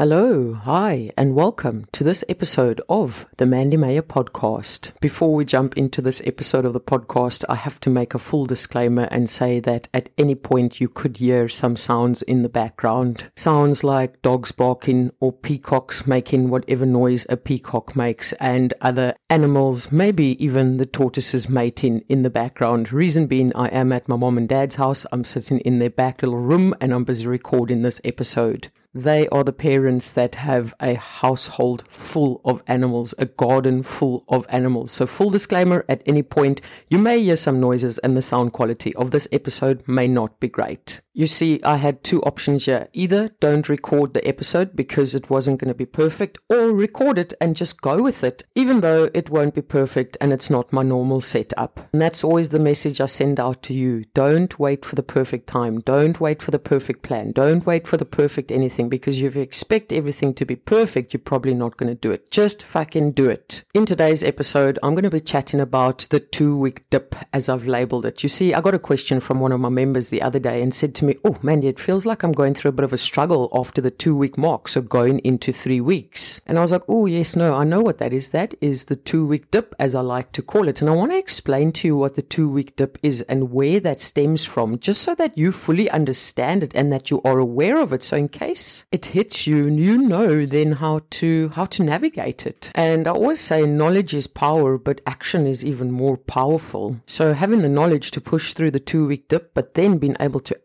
Hello, hi, and welcome to this episode of the Mandy Meyer podcast. Before we jump into this episode of the podcast, I have to make a full disclaimer and say that at any point you could hear some sounds in the background. Sounds like dogs barking or peacocks making whatever noise a peacock makes, and other animals, maybe even the tortoises mating in the background. Reason being, I am at my mom and dad's house. I'm sitting in their back little room and I'm busy recording this episode. They are the parents that have a household full of animals, a garden full of animals. So, full disclaimer at any point, you may hear some noises and the sound quality of this episode may not be great. You see, I had two options here. Either don't record the episode because it wasn't going to be perfect, or record it and just go with it, even though it won't be perfect and it's not my normal setup. And that's always the message I send out to you. Don't wait for the perfect time. Don't wait for the perfect plan. Don't wait for the perfect anything because if you expect everything to be perfect, you're probably not going to do it. Just fucking do it. In today's episode, I'm going to be chatting about the two week dip as I've labeled it. You see, I got a question from one of my members the other day and said to me, Oh, Mandy, it feels like I'm going through a bit of a struggle after the two week mark. So going into three weeks. And I was like, Oh, yes, no, I know what that is. That is the two week dip, as I like to call it. And I want to explain to you what the two week dip is and where that stems from, just so that you fully understand it and that you are aware of it. So in case it hits you, you know then how to how to navigate it. And I always say knowledge is power, but action is even more powerful. So having the knowledge to push through the two week dip, but then being able to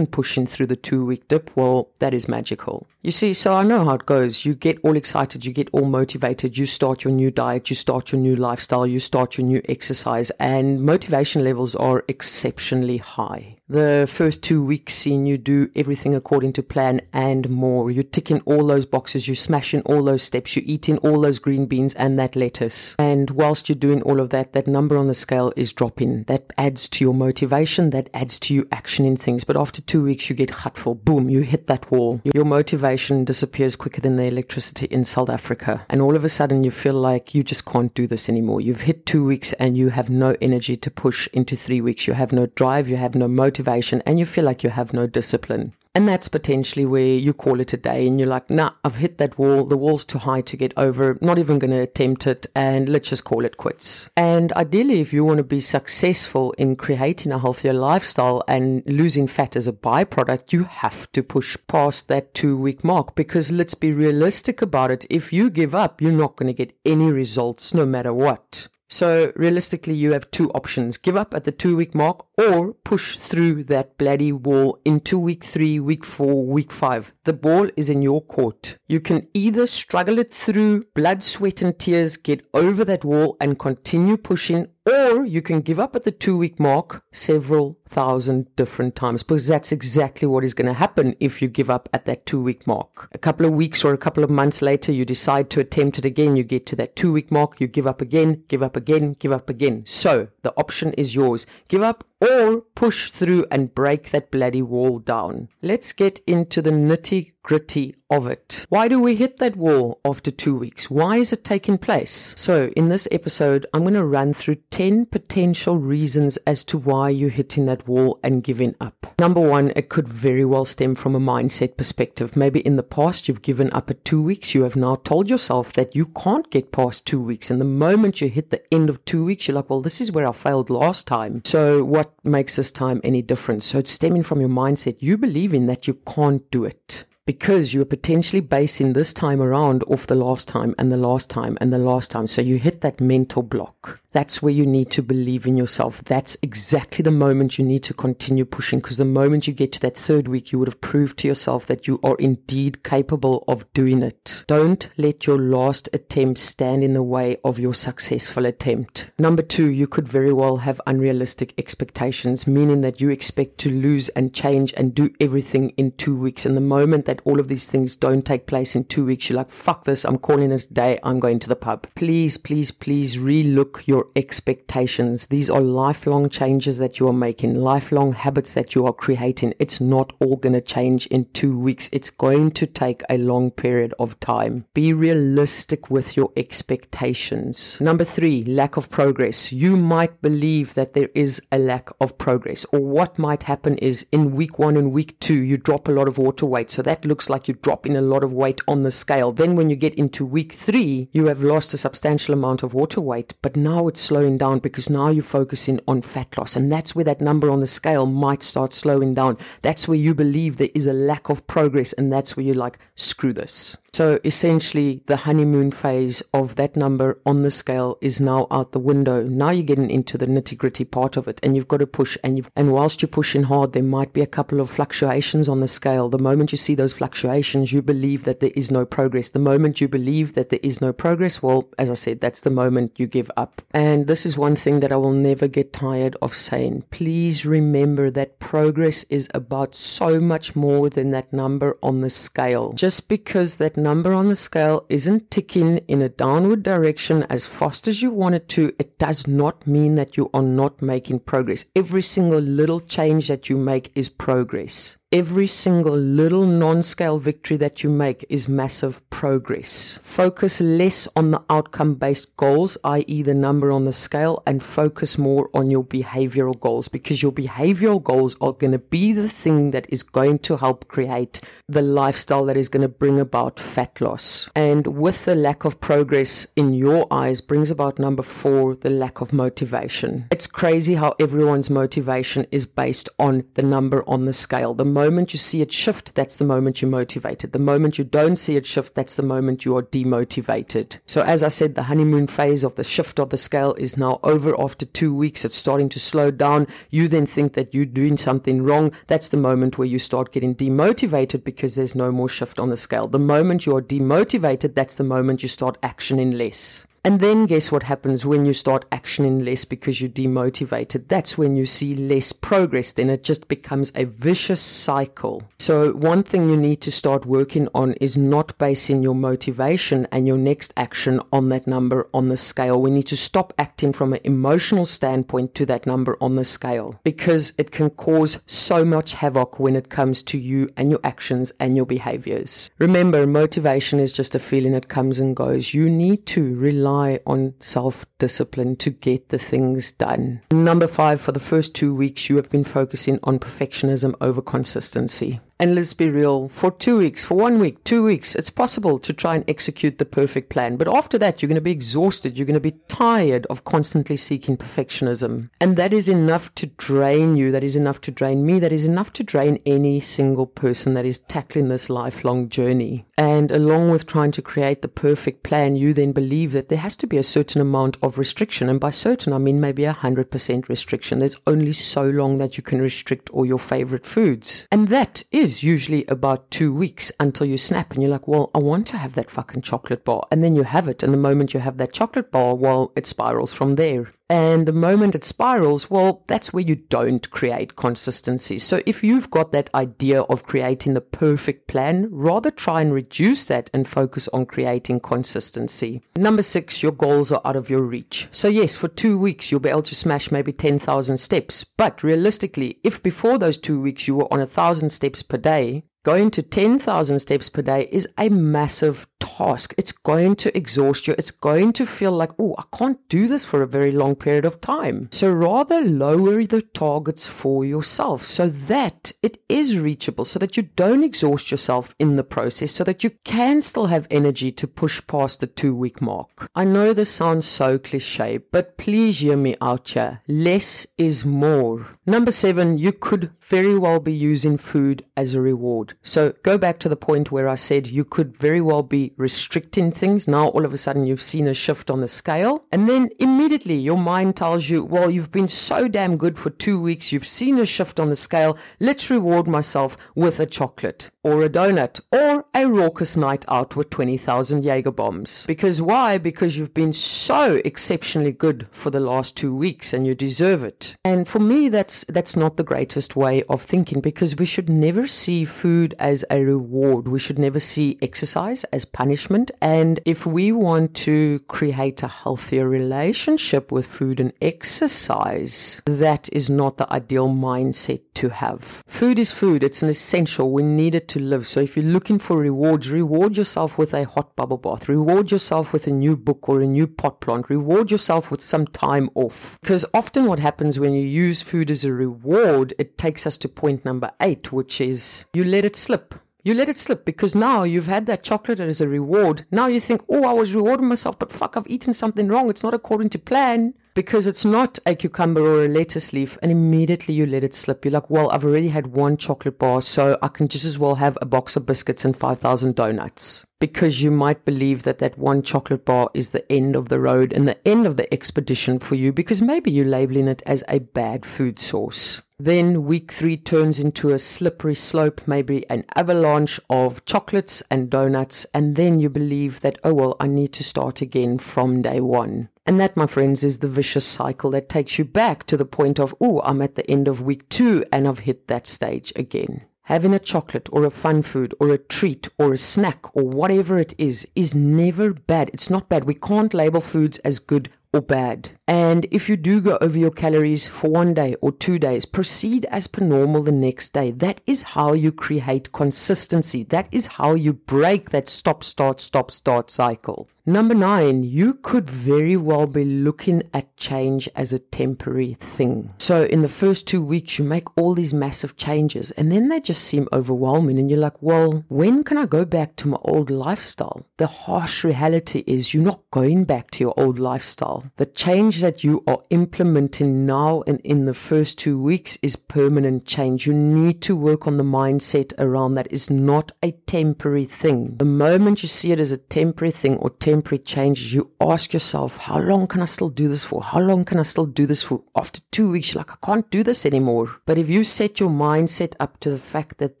pushing through the two week dip, well, that is magical. You see, so I know how it goes. You get all excited, you get all motivated, you start your new diet, you start your new lifestyle, you start your new exercise, and motivation levels are exceptionally high. The first two weeks seeing you do everything according to plan and more. You're ticking all those boxes, you're smashing all those steps, you're eating all those green beans and that lettuce. And whilst you're doing all of that, that number on the scale is dropping. That adds to your motivation, that adds to you actioning things. But after two weeks, you get hutful. Boom, you hit that wall. Your motivation disappears quicker than the electricity in South Africa. And all of a sudden, you feel like you just can't do this anymore. You've hit two weeks and you have no energy to push into three weeks. You have no drive, you have no motivation motivation and you feel like you have no discipline. And that's potentially where you call it a day and you're like, nah, I've hit that wall. The wall's too high to get over. Not even going to attempt it. And let's just call it quits. And ideally, if you want to be successful in creating a healthier lifestyle and losing fat as a byproduct, you have to push past that two week mark because let's be realistic about it. If you give up, you're not going to get any results no matter what. So realistically, you have two options give up at the two week mark or push through that bloody wall into week three, week four, week five. The ball is in your court. You can either struggle it through blood, sweat, and tears, get over that wall, and continue pushing, or you can give up at the two week mark several thousand different times because that's exactly what is going to happen if you give up at that two week mark. A couple of weeks or a couple of months later, you decide to attempt it again. You get to that two week mark, you give up again, give up again, give up again. So the option is yours. Give up or push through and break that bloody wall down. Let's get into the nitty gritty of it. Why do we hit that wall after two weeks? Why is it taking place? So, in this episode, I'm going to run through 10 potential reasons as to why you're hitting that wall and giving up. Number one, it could very well stem from a mindset perspective. Maybe in the past, you've given up at two weeks. You have now told yourself that you can't get past two weeks. And the moment you hit the end of two weeks, you're like, well, this is where I failed last time. So, what makes this time any different? So, it's stemming from your mindset. You believe in that you can't do it because you're potentially basing this time around off the last time and the last time and the last time. So you hit that mental block. That's where you need to believe in yourself. That's exactly the moment you need to continue pushing because the moment you get to that third week, you would have proved to yourself that you are indeed capable of doing it. Don't let your last attempt stand in the way of your successful attempt. Number two, you could very well have unrealistic expectations, meaning that you expect to lose and change and do everything in two weeks. And the moment that all of these things don't take place in two weeks, you're like, fuck this, I'm calling it a day, I'm going to the pub. Please, please, please relook your expectations. These are lifelong changes that you are making, lifelong habits that you are creating. It's not all going to change in two weeks. It's going to take a long period of time. Be realistic with your expectations. Number three, lack of progress. You might believe that there is a lack of progress, or what might happen is in week one and week two, you drop a lot of water weight. So that looks like you're dropping a lot of weight on the scale. Then when you get into week three, you have lost a substantial amount of water weight, but now slowing down because now you're focusing on fat loss. And that's where that number on the scale might start slowing down. That's where you believe there is a lack of progress. And that's where you're like, screw this. So essentially, the honeymoon phase of that number on the scale is now out the window. Now you're getting into the nitty gritty part of it, and you've got to push. And you've, and whilst you're pushing hard, there might be a couple of fluctuations on the scale. The moment you see those fluctuations, you believe that there is no progress. The moment you believe that there is no progress, well, as I said, that's the moment you give up. And this is one thing that I will never get tired of saying. Please remember that progress is about so much more than that number on the scale. Just because that number on the scale isn't ticking in a downward direction as fast as you want it to, it does not mean that you are not making progress. Every single little change that you make is progress every single little non scale victory that you make is massive progress. Focus less on the outcome based goals, i.e., the number on the scale, and focus more on your behavioral goals because your behavioral goals are going to be the thing that is going to help create the lifestyle that is going to bring about fat loss. And with the lack of progress in your eyes, brings about number four, the lack of motivation. It's crazy how everyone's motivation is based on the number on the scale. The moment you see it shift, that's the moment you're motivated. The moment you don't see it shift, that's the moment you are demotivated. So, as I said, the honeymoon phase of the shift of the scale is now over after two weeks. It's starting to slow down. You then think that you're doing something wrong. That's the moment where you start getting demotivated because there's no more shift on the scale. The moment you are demotivated, that's the moment you start actioning less. And then guess what happens when you start actioning less because you're demotivated? That's when you see less progress. Then it just becomes a vicious cycle. So one thing you need to start working on is not basing your motivation and your next action on that number on the scale. We need to stop acting from an emotional standpoint to that number on the scale because it can cause so much havoc when it comes to you and your actions and your behaviors. Remember, motivation is just a feeling. that comes and goes. You need to rely rely on self discipline to get the things done. Number five, for the first two weeks, you have been focusing on perfectionism over consistency. And let's be real, for two weeks, for one week, two weeks, it's possible to try and execute the perfect plan. But after that, you're going to be exhausted. You're going to be tired of constantly seeking perfectionism. And that is enough to drain you. That is enough to drain me. That is enough to drain any single person that is tackling this lifelong journey. And along with trying to create the perfect plan, you then believe that there has to be a certain amount of restriction. And by certain, I mean maybe a 100% restriction. There's only so long that you can restrict all your favorite foods. And that is is usually about two weeks until you snap and you're like, well, I want to have that fucking chocolate bar. And then you have it. And the moment you have that chocolate bar, well, it spirals from there. And the moment it spirals, well, that's where you don't create consistency. So if you've got that idea of creating the perfect plan, rather try and reduce that and focus on creating consistency. Number six, your goals are out of your reach. So yes, for two weeks, you'll be able to smash maybe 10,000 steps. But realistically, if before those two weeks you were on a thousand steps per day, Going to 10,000 steps per day is a massive task. It's going to exhaust you. It's going to feel like, oh, I can't do this for a very long period of time. So rather lower the targets for yourself so that it is reachable, so that you don't exhaust yourself in the process, so that you can still have energy to push past the two week mark. I know this sounds so cliche, but please hear me out here. Less is more. Number seven, you could very well be using food as a reward. So go back to the point where I said you could very well be restricting things. Now all of a sudden you've seen a shift on the scale. And then immediately your mind tells you, well, you've been so damn good for two weeks. You've seen a shift on the scale. Let's reward myself with a chocolate or a donut or a raucous night out with 20,000 Jaeger bombs. Because why? Because you've been so exceptionally good for the last two weeks and you deserve it. And for me, that's, that's not the greatest way of thinking because we should never see food as a reward. We should never see exercise as punishment punishment. And if we want to create a healthier relationship with food and exercise, that is not the ideal mindset to have. Food is food. It's an essential. We need it to live. So if you're looking for rewards, reward yourself with a hot bubble bath. Reward yourself with a new book or a new pot plant. Reward yourself with some time off. Because often what happens when you use food as a reward, it takes us to point number eight, which is you let it slip. You let it slip because now you've had that chocolate as a reward. Now you think, oh, I was rewarding myself, but fuck, I've eaten something wrong. It's not according to plan because it's not a cucumber or a lettuce leaf. And immediately you let it slip. You're like, well, I've already had one chocolate bar, so I can just as well have a box of biscuits and 5,000 donuts. Because you might believe that that one chocolate bar is the end of the road and the end of the expedition for you because maybe you're labeling it as a bad food source. Then week three turns into a slippery slope, maybe an avalanche of chocolates and donuts. And then you believe that, oh, well, I need to start again from day one. And that, my friends, is the vicious cycle that takes you back to the point of, oh, I'm at the end of week two and I've hit that stage again. Having a chocolate or a fun food or a treat or a snack or whatever it is is never bad. It's not bad. We can't label foods as good or bad. And if you do go over your calories for one day or two days, proceed as per normal the next day. That is how you create consistency. That is how you break that stop, start, stop, start cycle. Number nine, you could very well be looking at change as a temporary thing. So, in the first two weeks, you make all these massive changes, and then they just seem overwhelming. And you're like, well, when can I go back to my old lifestyle? The harsh reality is you're not going back to your old lifestyle. The change that you are implementing now and in the first two weeks is permanent change. You need to work on the mindset around that. Is not a temporary thing. The moment you see it as a temporary thing or temporary temporary changes, you ask yourself, how long can I still do this for? How long can I still do this for? After two weeks, like, I can't do this anymore. But if you set your mindset up to the fact that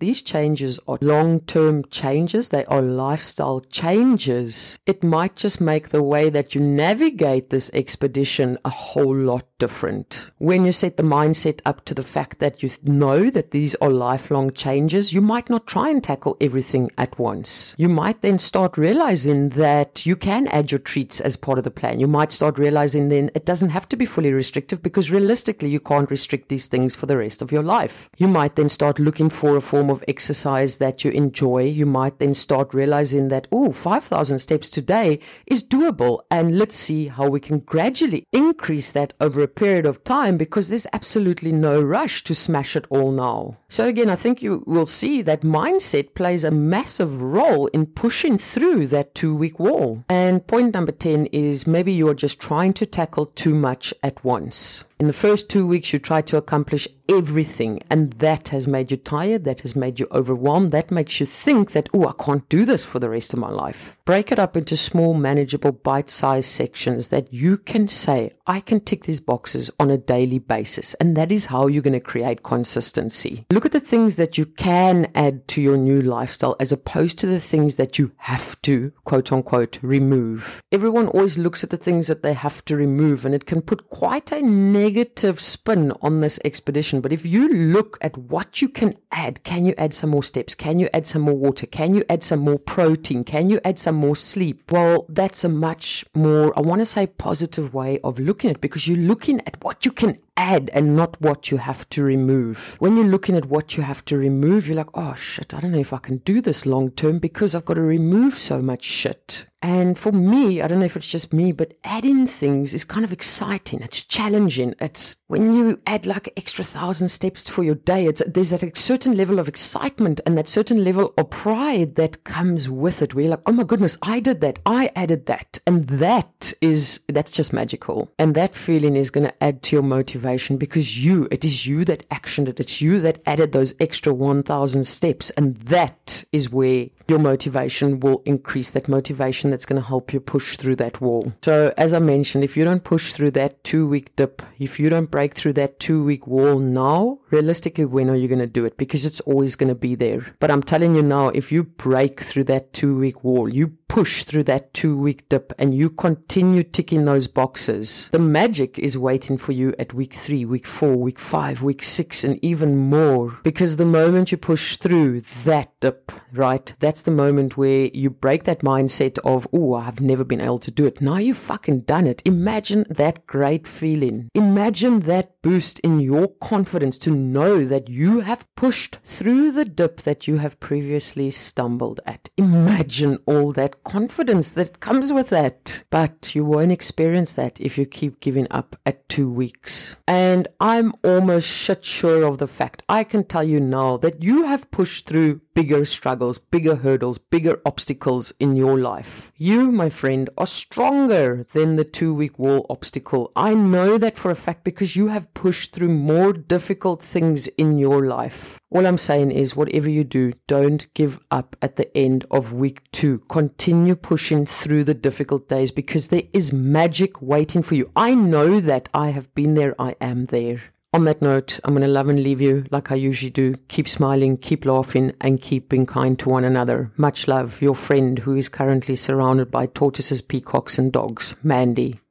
these changes are long term changes, they are lifestyle changes, it might just make the way that you navigate this expedition a whole lot different. When you set the mindset up to the fact that you know that these are lifelong changes, you might not try and tackle everything at once. You might then start realizing that you can add your treats as part of the plan. You might start realizing then it doesn't have to be fully restrictive because realistically you can't restrict these things for the rest of your life. You might then start looking for a form of exercise that you enjoy. You might then start realizing that, oh, 5,000 steps today is doable. And let's see how we can gradually increase that over a period of time because there's absolutely no rush to smash it all now. So again, I think you will see that mindset plays a massive role in pushing through that two week wall. And point number 10 is maybe you're just trying to tackle too much at once. In the first two weeks, you try to accomplish everything, and that has made you tired, that has made you overwhelmed, that makes you think that, oh, I can't do this for the rest of my life. Break it up into small, manageable, bite sized sections that you can say, I can tick these boxes on a daily basis, and that is how you're going to create consistency. Look at the things that you can add to your new lifestyle as opposed to the things that you have to, quote unquote, remove. Everyone always looks at the things that they have to remove, and it can put quite a negative spin on this expedition. But if you look at what you can add, can you add some more steps? Can you add some more water? Can you add some more protein? Can you add some more sleep? Well, that's a much more, I want to say, positive way of looking at because you're looking at what you can add and not what you have to remove. When you're looking at what you have to remove, you're like, oh shit, I don't know if I can do this long term because I've got to remove so much shit. And for me, I don't know if it's just me, but adding things is kind of exciting. It's challenging. It's when you add like extra thousand steps for your day, it's there's that certain level of excitement and that certain level of pride that comes with it. You're like, oh my goodness, I did that. I added that. And that is, that's just magical. And that feeling is going to add to your motivation because you, it is you that actioned it. It's you that added those extra 1000 steps. And that is where your motivation will increase that motivation that's going to help you push through that wall. So, as I mentioned, if you don't push through that two week dip, if you don't break through that two week wall now, realistically, when are you going to do it? Because it's always going to be there. But I'm telling you now, if you break through that two week wall, you push through that two week dip and you continue ticking those boxes, the magic is waiting for you at week three, week four, week five, week six, and even more. Because the moment you push through that dip, right, that's the moment where you break that mindset of, oh, I've never been able to do it. Now you've fucking done it. Imagine that great feeling. Imagine that boost in your confidence to know that you have pushed through the dip that you have previously stumbled at. Imagine all that confidence that comes with that. But you won't experience that if you keep giving up at two weeks. And I'm almost shit sure of the fact. I can tell you now that you have pushed through bigger struggles, bigger hurdles, bigger obstacles in your life. You, my friend, are stronger than the two week wall obstacle. I know that for a fact because you have pushed through more difficult things in your life. All I'm saying is, whatever you do, don't give up at the end of week two. Continue pushing through the difficult days because there is magic waiting for you. I know that I have been there, I am there. On that note, I'm going to love and leave you like I usually do. Keep smiling, keep laughing, and keep being kind to one another. Much love, your friend who is currently surrounded by tortoises, peacocks, and dogs, Mandy.